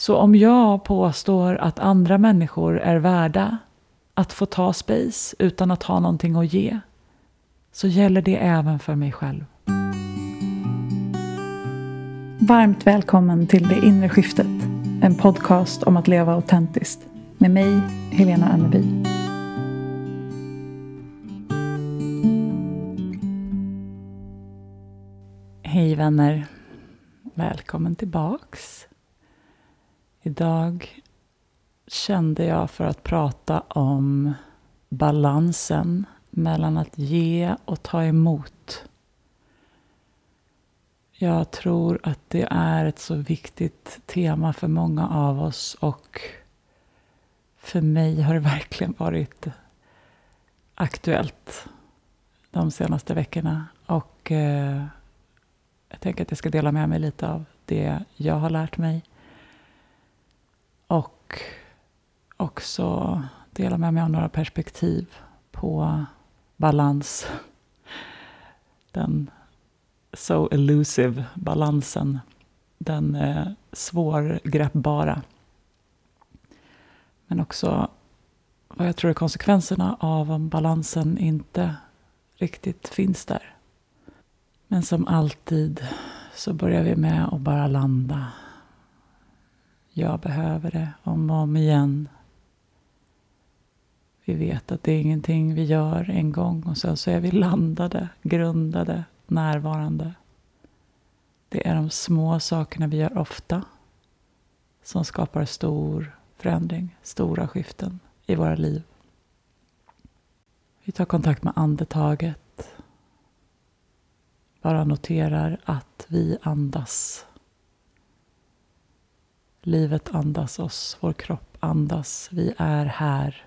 Så om jag påstår att andra människor är värda att få ta space utan att ha någonting att ge, så gäller det även för mig själv. Varmt välkommen till Det inre skiftet, en podcast om att leva autentiskt. Med mig, Helena Anneby. Hej vänner! Välkommen tillbaks. Idag kände jag för att prata om balansen mellan att ge och ta emot. Jag tror att det är ett så viktigt tema för många av oss och för mig har det verkligen varit aktuellt de senaste veckorna. Och eh, jag tänker att jag ska dela med mig lite av det jag har lärt mig. Och också dela med mig av några perspektiv på balans. Den so elusive balansen. Den eh, svårgreppbara. Men också vad jag tror är konsekvenserna av om balansen inte riktigt finns där. Men som alltid så börjar vi med att bara landa. Jag behöver det om och om igen. Vi vet att det är ingenting vi gör en gång och sen så är vi landade, grundade, närvarande. Det är de små sakerna vi gör ofta som skapar stor förändring, stora skiften i våra liv. Vi tar kontakt med andetaget bara noterar att vi andas. Livet andas oss, vår kropp andas. Vi är här.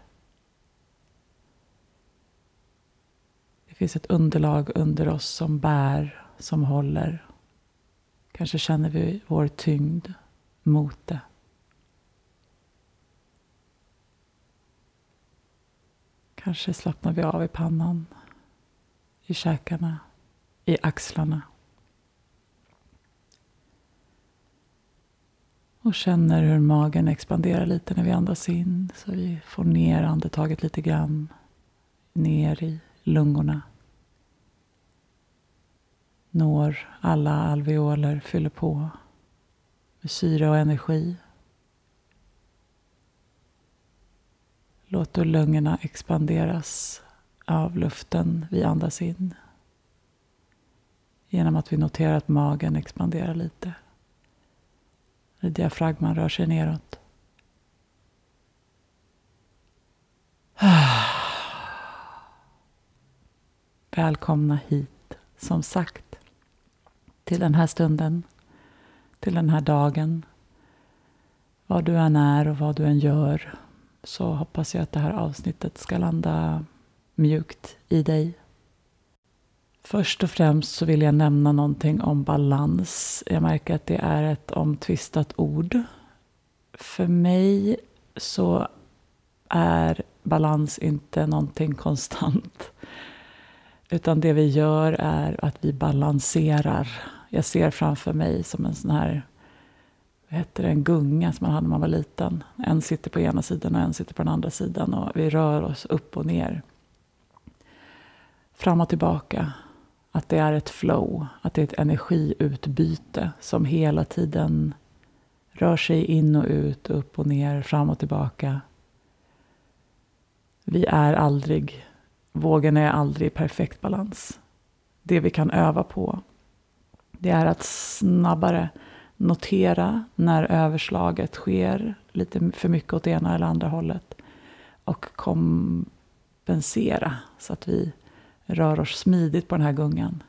Det finns ett underlag under oss som bär, som håller. Kanske känner vi vår tyngd mot det. Kanske slappnar vi av i pannan, i käkarna i axlarna. Och känner hur magen expanderar lite när vi andas in. Så vi får ner andetaget lite grann. Ner i lungorna. Når alla alveoler, fyller på med syre och energi. Låt lungorna expanderas av luften vi andas in. Genom att vi noterar att magen expanderar lite. Diafragman rör sig neråt. Välkomna hit, som sagt, till den här stunden, till den här dagen. Vad du än är och vad du än gör så hoppas jag att det här avsnittet ska landa mjukt i dig Först och främst så vill jag nämna någonting om balans. Jag märker att det är ett omtvistat ord. För mig så är balans inte någonting konstant. Utan det vi gör är att vi balanserar. Jag ser framför mig som en sån här vad heter det, en gunga som man hade när man var liten. En sitter på ena sidan och en sitter på den andra sidan. Och vi rör oss upp och ner. Fram och tillbaka. Att det är ett flow, att det är ett energiutbyte som hela tiden rör sig in och ut, upp och ner, fram och tillbaka. Vi är aldrig, vågen är aldrig i perfekt balans. Det vi kan öva på, det är att snabbare notera när överslaget sker lite för mycket åt ena eller andra hållet och kompensera så att vi rör oss smidigt på den här gungan.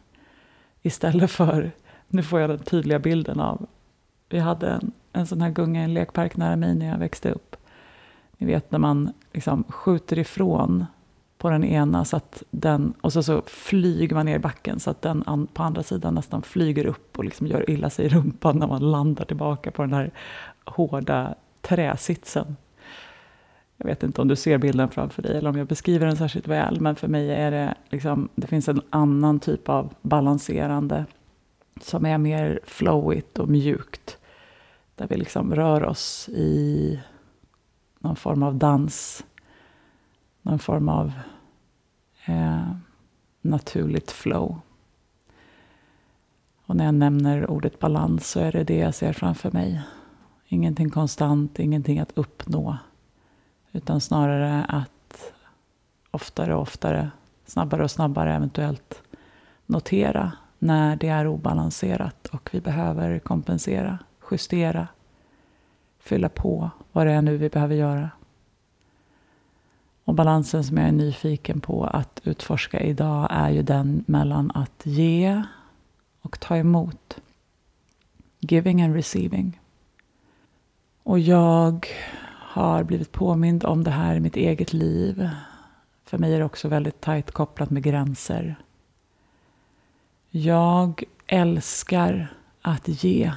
Istället för, nu får jag den tydliga bilden av, vi hade en, en sån här gunga i en lekpark nära mig när jag växte upp. Ni vet när man liksom skjuter ifrån på den ena så att den, och så, så flyger man ner i backen så att den an, på andra sidan nästan flyger upp och liksom gör illa sig i rumpan när man landar tillbaka på den här hårda träsitsen. Jag vet inte om du ser bilden framför dig eller om jag beskriver den särskilt väl, men för mig är det liksom, det finns en annan typ av balanserande som är mer flowigt och mjukt. Där vi liksom rör oss i någon form av dans. Någon form av eh, naturligt flow. Och när jag nämner ordet balans så är det det jag ser framför mig. Ingenting konstant, ingenting att uppnå. Utan snarare att oftare och oftare, snabbare och snabbare eventuellt notera när det är obalanserat och vi behöver kompensera, justera, fylla på vad det är nu vi behöver göra. Och balansen som jag är nyfiken på att utforska idag är ju den mellan att ge och ta emot. Giving and receiving. Och jag har blivit påmind om det här i mitt eget liv. För mig är det också väldigt tajt kopplat med gränser. Jag älskar att ge.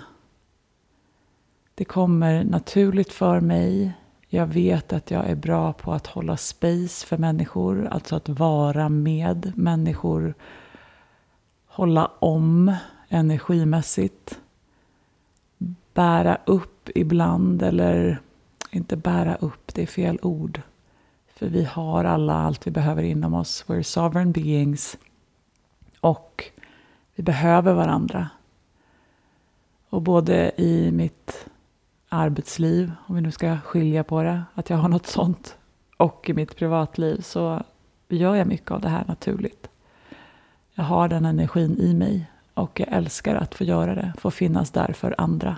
Det kommer naturligt för mig. Jag vet att jag är bra på att hålla space för människor, alltså att vara med människor. Hålla om energimässigt. Bära upp ibland, eller inte bära upp, det är fel ord. För vi har alla allt vi behöver inom oss. We're sovereign beings. Och vi behöver varandra. Och både i mitt arbetsliv, om vi nu ska skilja på det, att jag har något sånt, och i mitt privatliv så gör jag mycket av det här naturligt. Jag har den energin i mig och jag älskar att få göra det, få finnas där för andra.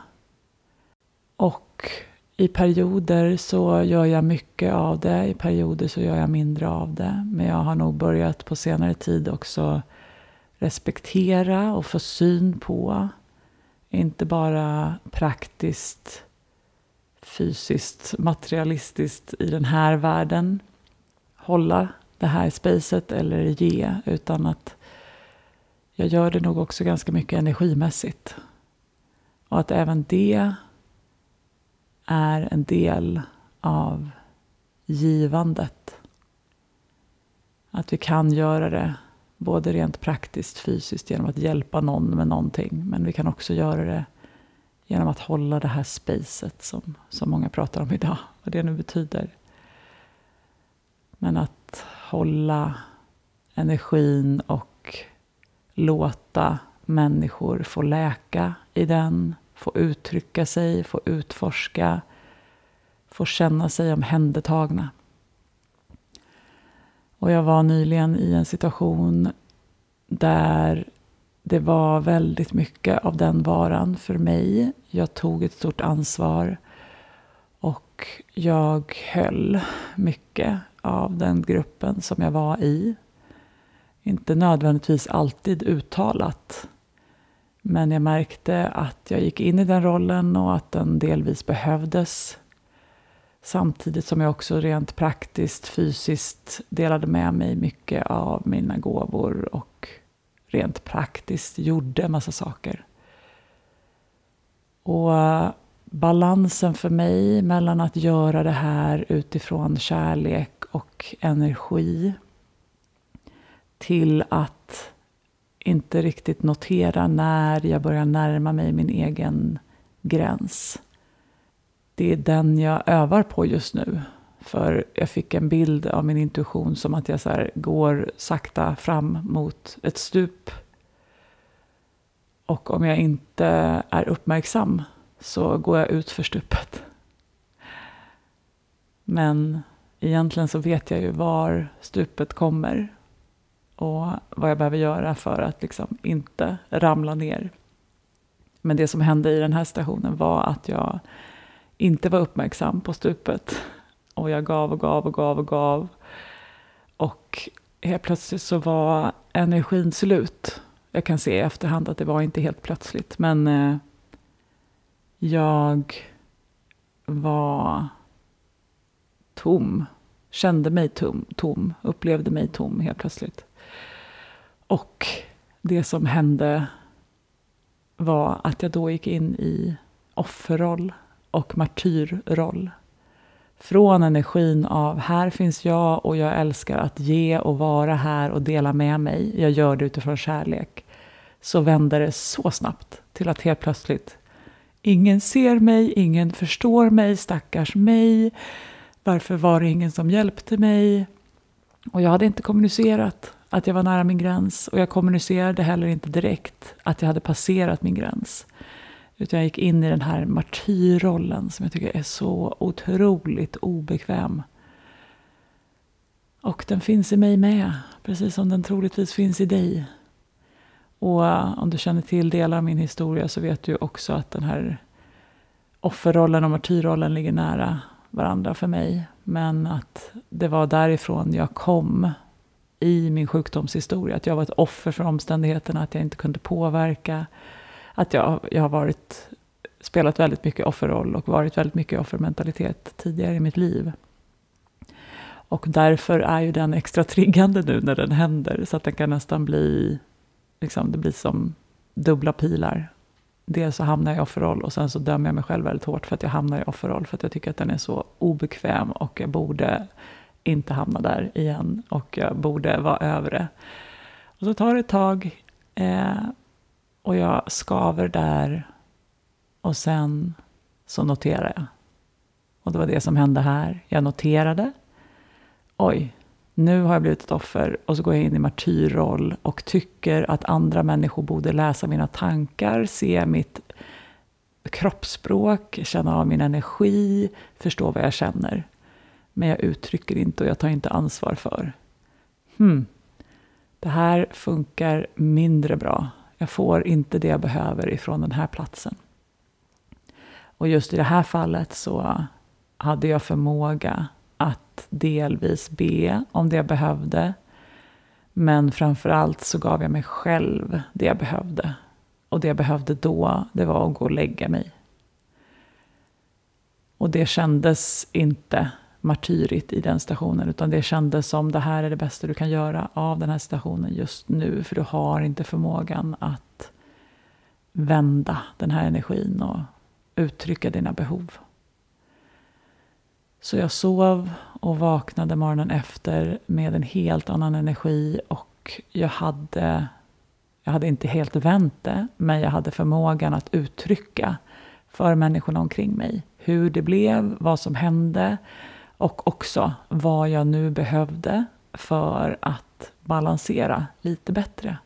Och i perioder så gör jag mycket av det, i perioder så gör jag mindre av det. Men jag har nog börjat på senare tid också respektera och få syn på. Inte bara praktiskt, fysiskt, materialistiskt i den här världen. Hålla det här spacet eller ge, utan att jag gör det nog också ganska mycket energimässigt. Och att även det är en del av givandet. Att vi kan göra det både rent praktiskt, fysiskt genom att hjälpa någon med någonting. Men vi kan också göra det genom att hålla det här spacet som, som många pratar om idag. Vad det nu betyder. Men att hålla energin och låta människor få läka i den. Få uttrycka sig, få utforska. Få känna sig omhändertagna. Och jag var nyligen i en situation där det var väldigt mycket av den varan för mig. Jag tog ett stort ansvar och jag höll mycket av den gruppen som jag var i. Inte nödvändigtvis alltid uttalat. Men jag märkte att jag gick in i den rollen och att den delvis behövdes. Samtidigt som jag också rent praktiskt, fysiskt delade med mig mycket av mina gåvor och rent praktiskt gjorde massa saker. Och balansen för mig mellan att göra det här utifrån kärlek och energi till att inte riktigt notera när jag börjar närma mig min egen gräns det är den jag övar på just nu. För jag fick en bild av min intuition som att jag så går sakta fram mot ett stup. Och om jag inte är uppmärksam så går jag ut för stupet. Men egentligen så vet jag ju var stupet kommer och vad jag behöver göra för att liksom inte ramla ner. Men det som hände i den här stationen var att jag inte var uppmärksam på stupet. Och jag gav och gav och gav och gav. Och helt plötsligt så var energin slut. Jag kan se i efterhand att det var inte helt plötsligt, men eh, jag var tom. Kände mig tom, tom, upplevde mig tom helt plötsligt. Och det som hände var att jag då gick in i offerroll och martyrroll. Från energin av här finns jag och jag älskar att ge och vara här och dela med mig. Jag gör det utifrån kärlek. Så vände det så snabbt till att helt plötsligt ingen ser mig, ingen förstår mig, stackars mig. Varför var det ingen som hjälpte mig? Och jag hade inte kommunicerat att jag var nära min gräns och jag kommunicerade heller inte direkt att jag hade passerat min gräns. Utan jag gick in i den här martyrrollen som jag tycker är så otroligt obekväm. Och den finns i mig med, precis som den troligtvis finns i dig. Och om du känner till delar av min historia så vet du också att den här offerrollen och martyrrollen ligger nära varandra för mig. Men att det var därifrån jag kom i min sjukdomshistoria. Att jag var ett offer för omständigheterna, att jag inte kunde påverka. Att jag, jag har varit, spelat väldigt mycket offerroll och varit väldigt mycket offermentalitet tidigare i mitt liv. Och därför är ju den extra triggande nu när den händer. Så att den kan nästan bli, liksom, det blir som dubbla pilar. Dels så hamnar jag i offerroll och sen så dömer jag mig själv väldigt hårt för att jag hamnar i offerroll. För att jag tycker att den är så obekväm och jag borde inte hamna där igen. Och jag borde vara över det. Och så tar det ett tag eh, och jag skaver där. Och sen så noterar jag. Och det var det som hände här. Jag noterade oj, nu har jag blivit ett offer och så går jag in i martyrroll och tycker att andra människor borde läsa mina tankar, se mitt kroppsspråk, känna av min energi, förstå vad jag känner. Men jag uttrycker inte och jag tar inte ansvar för. Hmm. Det här funkar mindre bra. Jag får inte det jag behöver ifrån den här platsen. Och just i det här fallet så hade jag förmåga att delvis be om det jag behövde. Men framför allt så gav jag mig själv det jag behövde. Och det jag behövde då, det var att gå och lägga mig. Och det kändes inte martyrigt i den stationen. Utan det kändes som det här är det bästa du kan göra av den här situationen just nu. För du har inte förmågan att vända den här energin och uttrycka dina behov. Så jag sov och vaknade morgonen efter med en helt annan energi och jag hade, jag hade inte helt vänt det, men jag hade förmågan att uttrycka för människorna omkring mig hur det blev, vad som hände och också vad jag nu behövde för att balansera lite bättre.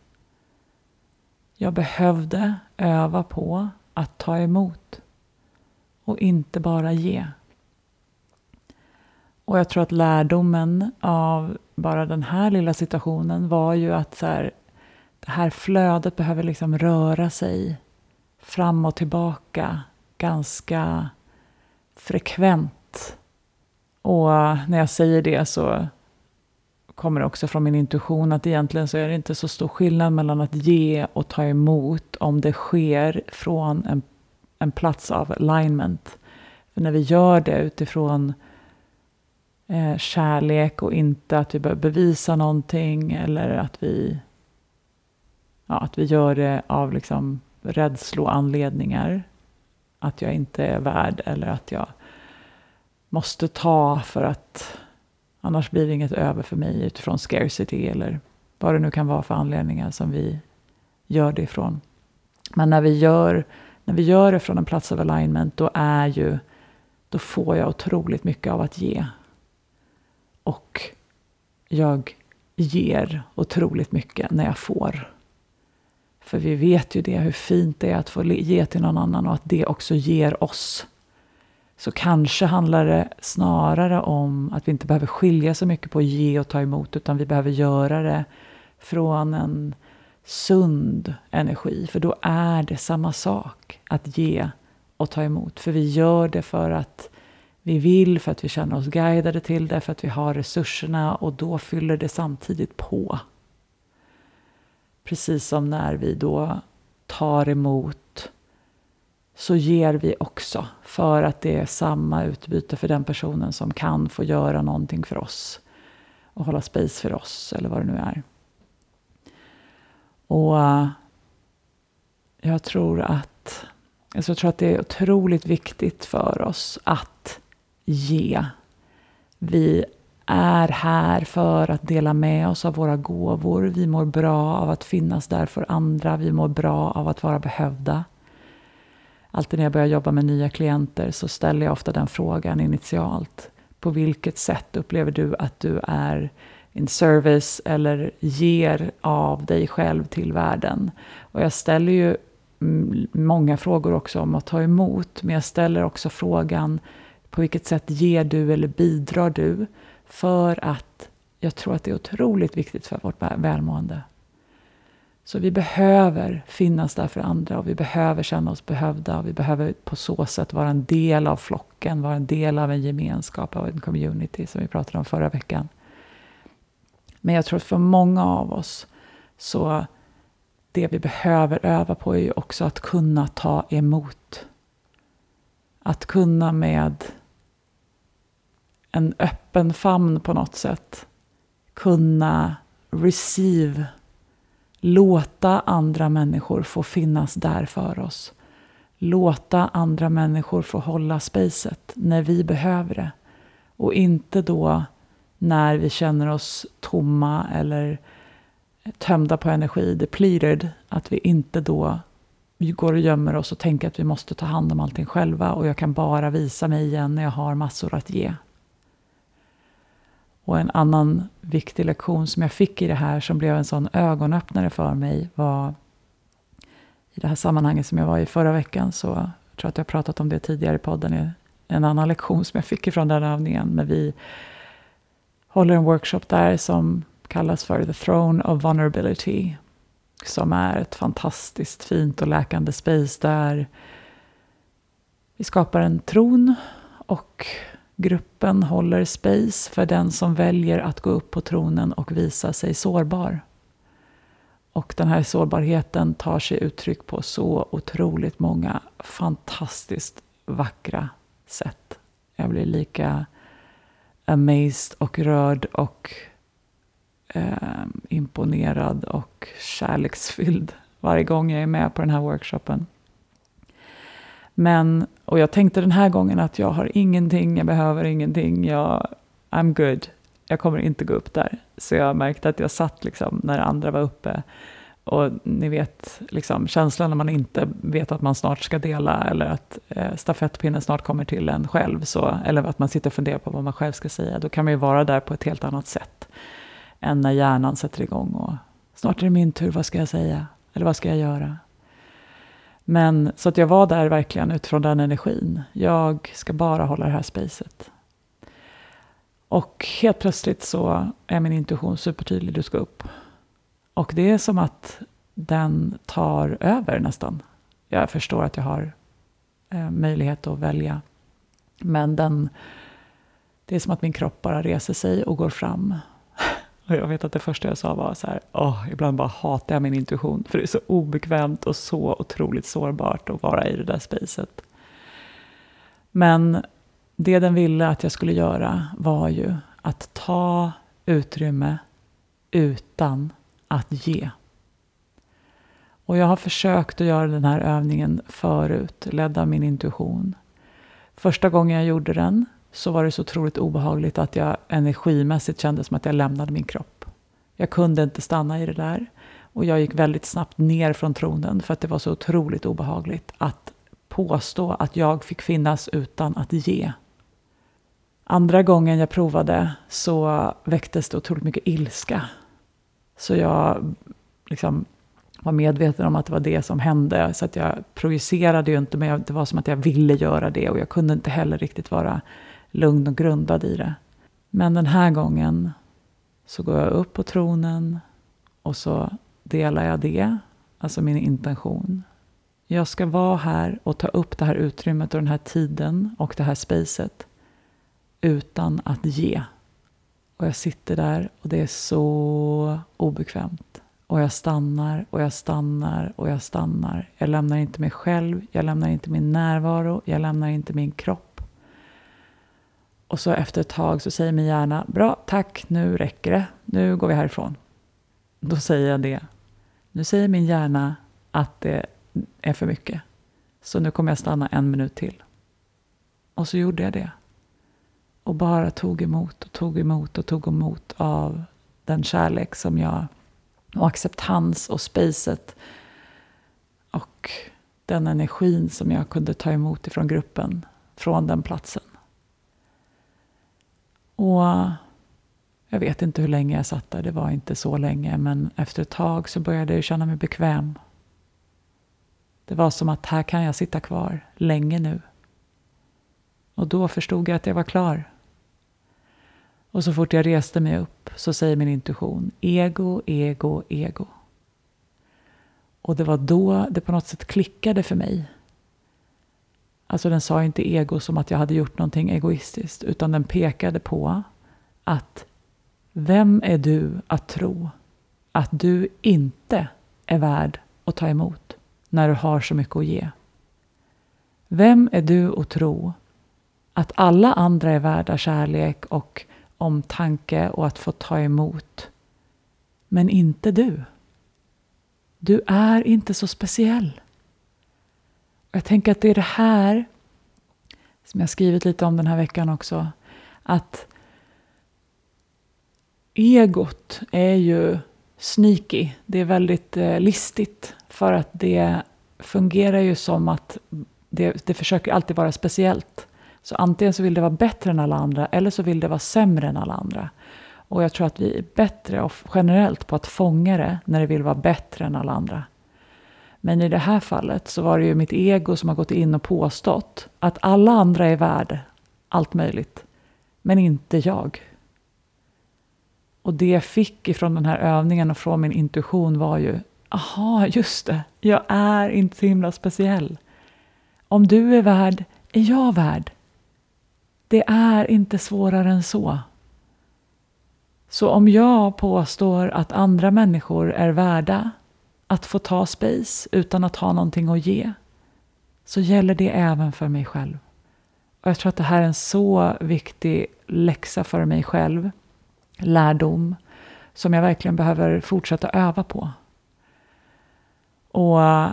Jag behövde öva på att ta emot och inte bara ge. Och jag tror att lärdomen av bara den här lilla situationen var ju att så här, det här flödet behöver liksom röra sig fram och tillbaka ganska frekvent. Och när jag säger det så kommer det också från min intuition att egentligen så är det inte så stor skillnad mellan att ge och ta emot om det sker från en, en plats av alignment. För när vi gör det utifrån eh, kärlek och inte att vi behöver bevisa någonting eller att vi, ja, att vi gör det av liksom rädsloanledningar. Att jag inte är värd eller att jag måste ta för att annars blir det inget över för mig utifrån scarcity eller vad det nu kan vara för anledningar som vi gör det ifrån. Men när vi gör, när vi gör det från en plats av alignment då är ju då får jag otroligt mycket av att ge. Och jag ger otroligt mycket när jag får. För vi vet ju det, hur fint det är att få ge till någon annan och att det också ger oss. Så kanske handlar det snarare om att vi inte behöver skilja så mycket på att ge och ta emot, utan vi behöver göra det från en sund energi. För då är det samma sak att ge och ta emot. För vi gör det för att vi vill, för att vi känner oss guidade till det, för att vi har resurserna och då fyller det samtidigt på. Precis som när vi då tar emot så ger vi också för att det är samma utbyte för den personen som kan få göra någonting för oss och hålla space för oss eller vad det nu är. Och jag tror att, alltså jag tror att det är otroligt viktigt för oss att ge. Vi är här för att dela med oss av våra gåvor. Vi mår bra av att finnas där för andra. Vi mår bra av att vara behövda alltid när jag börjar jobba med nya klienter så ställer jag ofta den frågan initialt. På vilket sätt upplever du att du är in service eller ger av dig själv till världen? Och jag ställer ju mm, många frågor också om att ta emot, men jag ställer också frågan på vilket sätt ger du eller bidrar du? För att jag tror att det är otroligt viktigt för vårt välmående. Så vi behöver finnas där för andra och vi behöver känna oss behövda och vi behöver på så sätt vara en del av flocken, vara en del av en gemenskap, av en community som vi pratade om förra veckan. Men jag tror att för många av oss så det vi behöver öva på är ju också att kunna ta emot. Att kunna med en öppen famn på något sätt kunna receive Låta andra människor få finnas där för oss. Låta andra människor få hålla spacet när vi behöver det. Och inte då när vi känner oss tomma eller tömda på energi, depleted, att vi inte då går och gömmer oss och tänker att vi måste ta hand om allting själva och jag kan bara visa mig igen när jag har massor att ge. Och en annan viktig lektion som jag fick i det här som blev en sån ögonöppnare för mig var i det här sammanhanget som jag var i förra veckan så jag tror att jag pratat om det tidigare i podden. En annan lektion som jag fick ifrån den övningen. Men vi håller en workshop där som kallas för The Throne of Vulnerability. Som är ett fantastiskt fint och läkande space där vi skapar en tron och Gruppen håller space för den som väljer att gå upp på tronen och visa sig sårbar. Och den här sårbarheten tar sig uttryck på så otroligt många fantastiskt vackra sätt. Jag blir lika amazed och rörd och eh, imponerad och kärleksfylld varje gång jag är med på den här workshopen. Men, och jag tänkte den här gången att jag har ingenting, jag behöver ingenting, jag, I'm good. Jag kommer inte gå upp där. Så jag märkte att jag satt liksom när andra var uppe. Och ni vet, liksom, känslan när man inte vet att man snart ska dela eller att eh, stafettpinnen snart kommer till en själv, så, eller att man sitter och funderar på vad man själv ska säga, då kan man ju vara där på ett helt annat sätt än när hjärnan sätter igång och snart är det min tur, vad ska jag säga? Eller vad ska jag göra? Men så att jag var där verkligen utifrån den energin. Jag ska bara hålla det här spacet. Och helt plötsligt så är min intuition supertydlig, du ska upp. Och det är som att den tar över nästan. Jag förstår att jag har eh, möjlighet att välja. Men den, det är som att min kropp bara reser sig och går fram. Och jag vet att det första jag sa var så här, oh, ibland bara hatar jag min intuition, för det är så obekvämt och så otroligt sårbart att vara i det där spacet. Men det den ville att jag skulle göra var ju att ta utrymme utan att ge. Och jag har försökt att göra den här övningen förut, ledd av min intuition. Första gången jag gjorde den så var det så otroligt obehagligt att jag energimässigt kände som att jag lämnade min kropp. Jag kunde inte stanna i det där. Och jag gick väldigt snabbt ner från tronen för att det var så otroligt obehagligt att påstå att jag fick finnas utan att ge. Andra gången jag provade så väcktes det otroligt mycket ilska. Så jag liksom var medveten om att det var det som hände. Så att jag projicerade ju inte, men det var som att jag ville göra det. Och jag kunde inte heller riktigt vara lugn och grundad i det. Men den här gången så går jag upp på tronen och så delar jag det, alltså min intention. Jag ska vara här och ta upp det här utrymmet och den här tiden och det här spacet utan att ge. Och jag sitter där och det är så obekvämt. Och jag stannar och jag stannar och jag stannar. Jag lämnar inte mig själv, jag lämnar inte min närvaro, jag lämnar inte min kropp. Och så efter ett tag så säger min hjärna, bra, tack, nu räcker det, nu går vi härifrån. Då säger jag det. Nu säger min hjärna att det är för mycket. Så nu kommer jag stanna en minut till. Och så gjorde jag det. Och bara tog emot och tog emot och tog emot av den kärlek som jag och acceptans och spacet. Och den energin som jag kunde ta emot ifrån gruppen, från den platsen. Och jag vet inte hur länge jag satt där, det var inte så länge, men efter ett tag så började jag känna mig bekväm. Det var som att här kan jag sitta kvar länge nu. Och då förstod jag att jag var klar. Och så fort jag reste mig upp så säger min intuition ego, ego, ego. Och det var då det på något sätt klickade för mig. Alltså den sa inte ego som att jag hade gjort någonting egoistiskt, utan den pekade på att vem är du att tro att du inte är värd att ta emot när du har så mycket att ge? Vem är du att tro att alla andra är värda kärlek och omtanke och att få ta emot, men inte du? Du är inte så speciell. Jag tänker att det är det här som jag skrivit lite om den här veckan också. Att egot är ju sneaky. Det är väldigt eh, listigt. För att det fungerar ju som att det, det försöker alltid vara speciellt. Så antingen så vill det vara bättre än alla andra eller så vill det vara sämre än alla andra. Och jag tror att vi är bättre och generellt på att fånga det när det vill vara bättre än alla andra. Men i det här fallet så var det ju mitt ego som har gått in och påstått att alla andra är värd allt möjligt, men inte jag. Och det jag fick ifrån den här övningen och från min intuition var ju, aha, just det, jag är inte så himla speciell. Om du är värd, är jag värd. Det är inte svårare än så. Så om jag påstår att andra människor är värda att få ta space utan att ha någonting att ge, så gäller det även för mig själv. Och jag tror att det här är en så viktig läxa för mig själv, lärdom, som jag verkligen behöver fortsätta öva på. Och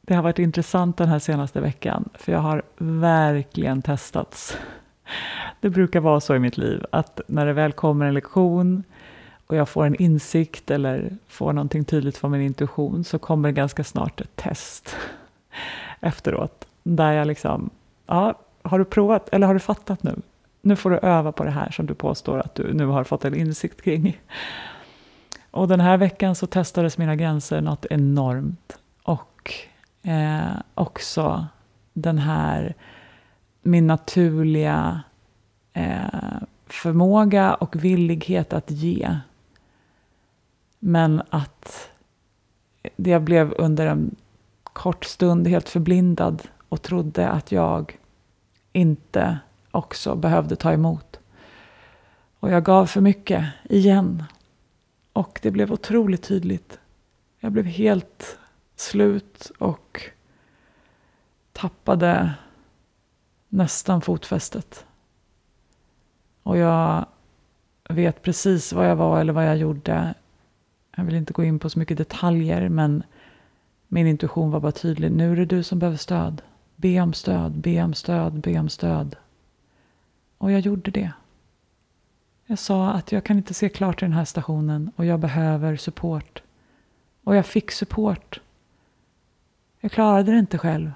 det har varit intressant den här senaste veckan, för jag har verkligen testats. Det brukar vara så i mitt liv att när det väl kommer en lektion och jag får en insikt eller får någonting tydligt från min intuition så kommer det ganska snart ett test efteråt. Där jag liksom, ja, har du provat eller har du fattat nu? Nu får du öva på det här som du påstår att du nu har fått en insikt kring. Och den här veckan så testades mina gränser något enormt. Och eh, också den här, min naturliga eh, förmåga och villighet att ge. Men att jag blev under en kort stund helt förblindad och trodde att jag inte också behövde ta emot. Och jag gav för mycket, igen. Och det blev otroligt tydligt. Jag blev helt slut och tappade nästan fotfästet. Och jag vet precis vad jag var eller vad jag gjorde. Jag vill inte gå in på så mycket detaljer, men min intuition var bara tydlig. Nu är det du som behöver stöd. Be om stöd, be om stöd, be om stöd. Och jag gjorde det. Jag sa att jag kan inte se klart i den här stationen och jag behöver support. Och jag fick support. Jag klarade det inte själv.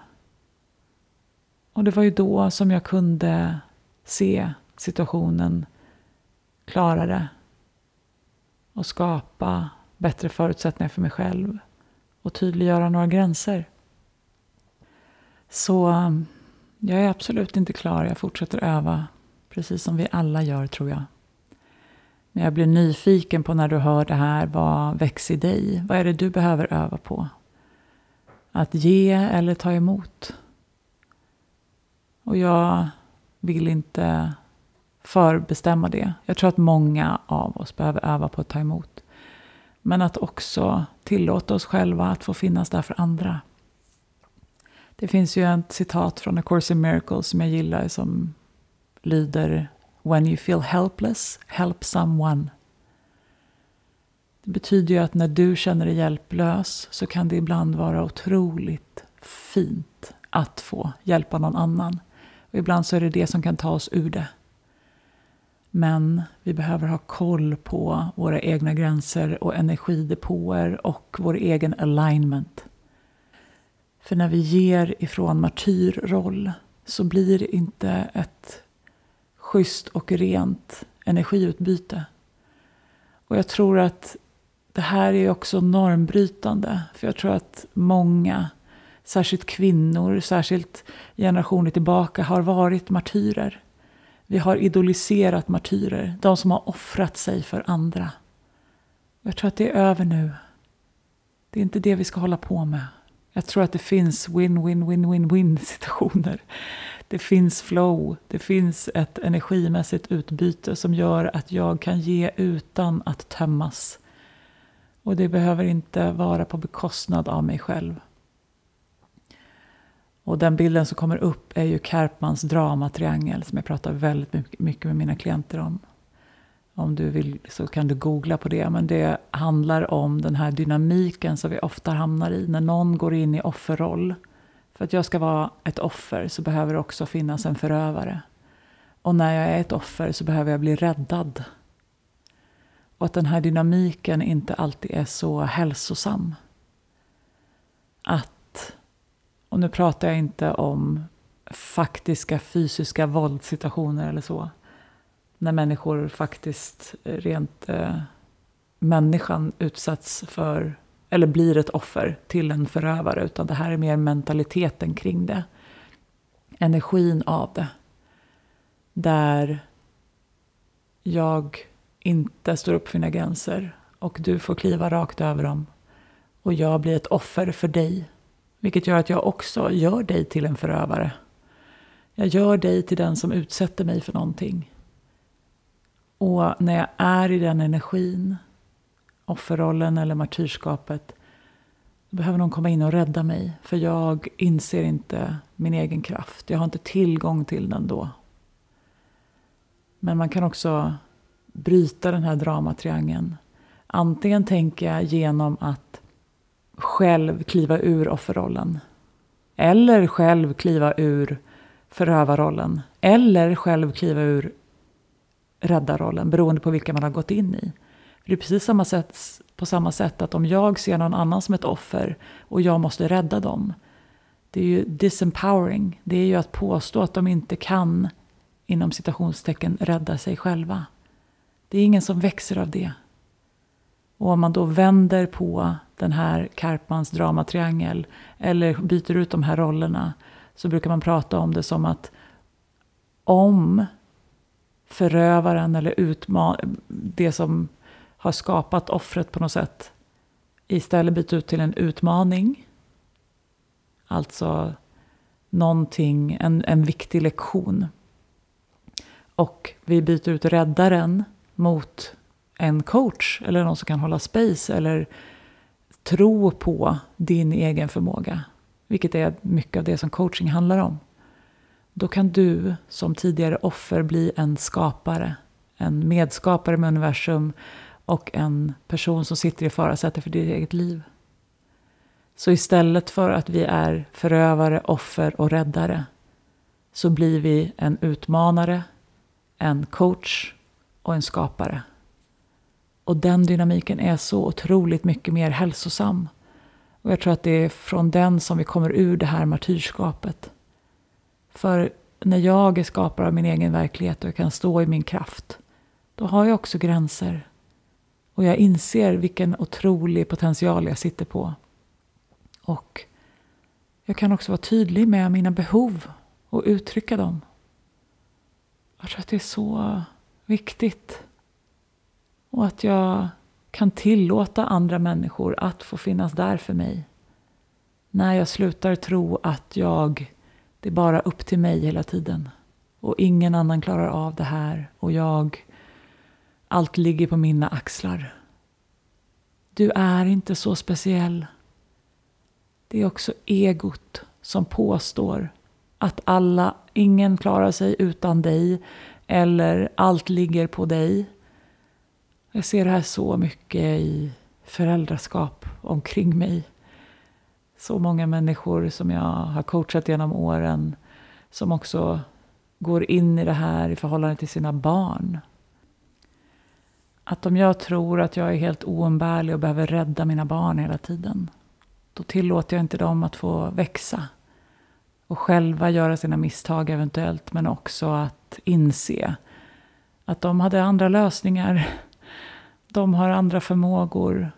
Och det var ju då som jag kunde se situationen klarare och skapa bättre förutsättningar för mig själv och tydliggöra några gränser. Så um, jag är absolut inte klar. Jag fortsätter öva, precis som vi alla gör tror jag. Men jag blir nyfiken på när du hör det här, vad väcks i dig? Vad är det du behöver öva på? Att ge eller ta emot? Och jag vill inte förbestämma det. Jag tror att många av oss behöver öva på att ta emot. Men att också tillåta oss själva att få finnas där för andra. Det finns ju ett citat från A Course in Miracles som jag gillar som lyder When you feel helpless, help someone. Det betyder ju att när du känner dig hjälplös så kan det ibland vara otroligt fint att få hjälpa någon annan. Och ibland så är det det som kan ta oss ur det. Men vi behöver ha koll på våra egna gränser och energidepåer och vår egen alignment. För när vi ger ifrån martyrroll så blir det inte ett schysst och rent energiutbyte. Och jag tror att det här är också normbrytande. För jag tror att många, särskilt kvinnor, särskilt generationer tillbaka, har varit martyrer. Vi har idoliserat martyrer, de som har offrat sig för andra. Jag tror att det är över nu. Det är inte det vi ska hålla på med. Jag tror att det finns win-win-win-win-win situationer. Det finns flow, det finns ett energimässigt utbyte som gör att jag kan ge utan att tömmas. Och det behöver inte vara på bekostnad av mig själv. Och den bilden som kommer upp är ju Karpmans dramatriangel som jag pratar väldigt mycket med mina klienter om. Om du vill så kan du googla på det. Men det handlar om den här dynamiken som vi ofta hamnar i när någon går in i offerroll. För att jag ska vara ett offer så behöver det också finnas en förövare. Och när jag är ett offer så behöver jag bli räddad. Och att den här dynamiken inte alltid är så hälsosam. Att, och nu pratar jag inte om faktiska fysiska våldssituationer eller så när människor faktiskt eh, rent eh, människan utsätts för eller blir ett offer till en förövare. Utan det här är mer mentaliteten kring det. Energin av det. Där jag inte står upp för mina gränser och du får kliva rakt över dem. Och jag blir ett offer för dig. Vilket gör att jag också gör dig till en förövare. Jag gör dig till den som utsätter mig för någonting. Och när jag är i den energin, offerrollen eller martyrskapet, då behöver någon komma in och rädda mig. För jag inser inte min egen kraft. Jag har inte tillgång till den då. Men man kan också bryta den här dramatriangeln. Antingen tänker jag genom att själv kliva ur offerrollen. Eller själv kliva ur förövarrollen. Eller själv kliva ur räddarrollen beroende på vilka man har gått in i. Det är precis samma sätt, på samma sätt att om jag ser någon annan som ett offer och jag måste rädda dem. Det är ju disempowering. Det är ju att påstå att de inte kan, inom citationstecken, rädda sig själva. Det är ingen som växer av det. Och om man då vänder på den här Karpmans dramatriangel eller byter ut de här rollerna så brukar man prata om det som att om förövaren eller utman det som har skapat offret på något sätt istället byter ut till en utmaning. Alltså någonting, en, en viktig lektion. Och vi byter ut räddaren mot en coach eller någon som kan hålla space eller tro på din egen förmåga. Vilket är mycket av det som coaching handlar om. Då kan du som tidigare offer bli en skapare. En medskapare med universum och en person som sitter i förarsätet för ditt eget liv. Så istället för att vi är förövare, offer och räddare så blir vi en utmanare, en coach och en skapare. Och den dynamiken är så otroligt mycket mer hälsosam. Och jag tror att det är från den som vi kommer ur det här martyrskapet. För när jag är skapare av min egen verklighet och jag kan stå i min kraft, då har jag också gränser. Och jag inser vilken otrolig potential jag sitter på. Och jag kan också vara tydlig med mina behov och uttrycka dem. Jag tror att det är så viktigt. Och att jag kan tillåta andra människor att få finnas där för mig. När jag slutar tro att jag det är bara upp till mig hela tiden. Och ingen annan klarar av det här. Och jag... Allt ligger på mina axlar. Du är inte så speciell. Det är också egot som påstår att alla, ingen klarar sig utan dig. Eller allt ligger på dig. Jag ser det här så mycket i föräldraskap omkring mig så många människor som jag har coachat genom åren som också går in i det här i förhållande till sina barn. Att om jag tror att jag är helt oumbärlig och behöver rädda mina barn hela tiden. Då tillåter jag inte dem att få växa. Och själva göra sina misstag eventuellt. Men också att inse att de hade andra lösningar. De har andra förmågor.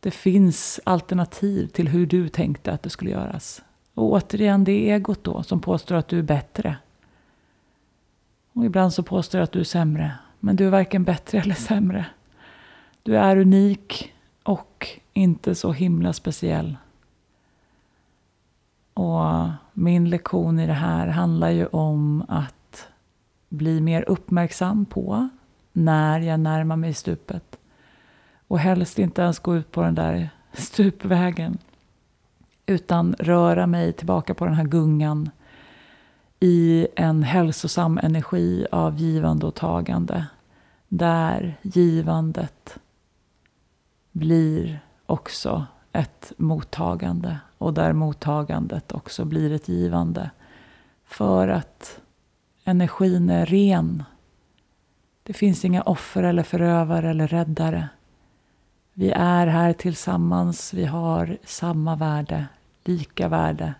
Det finns alternativ till hur du tänkte att det skulle göras. Och återigen, det är egot då som påstår att du är bättre. Och ibland så påstår att du är sämre. Men du är varken bättre eller sämre. Du är unik och inte så himla speciell. Och min lektion i det här handlar ju om att bli mer uppmärksam på när jag närmar mig stupet. Och helst inte ens gå ut på den där stupvägen. Utan röra mig tillbaka på den här gungan i en hälsosam energi av givande och tagande. Där givandet blir också ett mottagande och där mottagandet också blir ett givande. För att energin är ren. Det finns inga offer eller förövare eller räddare. Vi är här tillsammans, vi har samma värde, lika värde.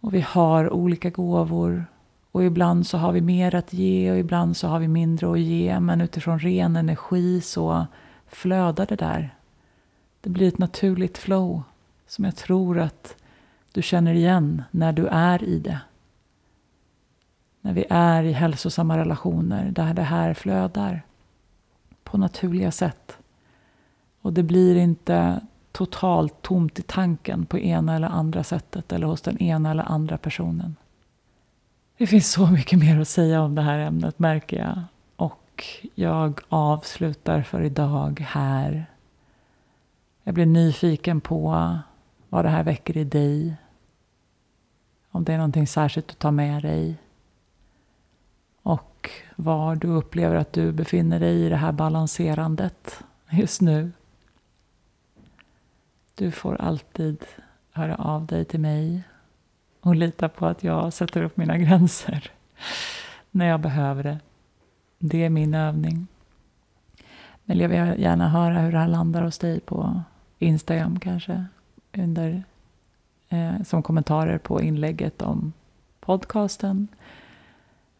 Och vi har olika gåvor. Och ibland så har vi mer att ge och ibland så har vi mindre att ge. Men utifrån ren energi så flödar det där. Det blir ett naturligt flow som jag tror att du känner igen när du är i det. När vi är i hälsosamma relationer där det här flödar på naturliga sätt. Och det blir inte totalt tomt i tanken på ena eller andra sättet eller hos den ena eller andra personen. Det finns så mycket mer att säga om det här ämnet märker jag. Och jag avslutar för idag här. Jag blir nyfiken på vad det här väcker i dig. Om det är någonting särskilt du tar med dig. Och var du upplever att du befinner dig i det här balanserandet just nu. Du får alltid höra av dig till mig och lita på att jag sätter upp mina gränser när jag behöver det. Det är min övning. Men jag vill gärna höra hur det här landar hos dig på Instagram kanske. Under, eh, som kommentarer på inlägget om podcasten.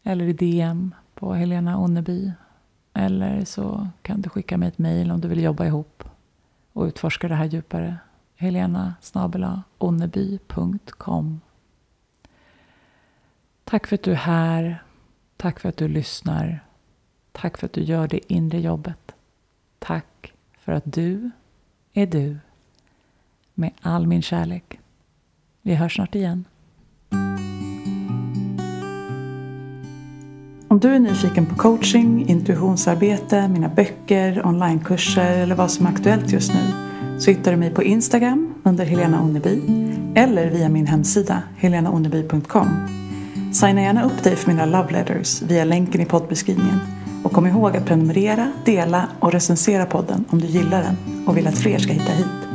Eller i DM på Helena Onneby. Eller så kan du skicka mig ett mejl om du vill jobba ihop och utforska det här djupare. Helena onneby.com Tack för att du är här. Tack för att du lyssnar. Tack för att du gör det inre jobbet. Tack för att du är du. Med all min kärlek. Vi hörs snart igen. Om du är nyfiken på coaching, intuitionsarbete, mina böcker, onlinekurser eller vad som är aktuellt just nu så hittar du mig på Instagram under Helena Onneby eller via min hemsida helenaonneby.com. Signa gärna upp dig för mina love letters via länken i poddbeskrivningen. Och kom ihåg att prenumerera, dela och recensera podden om du gillar den och vill att fler ska hitta hit.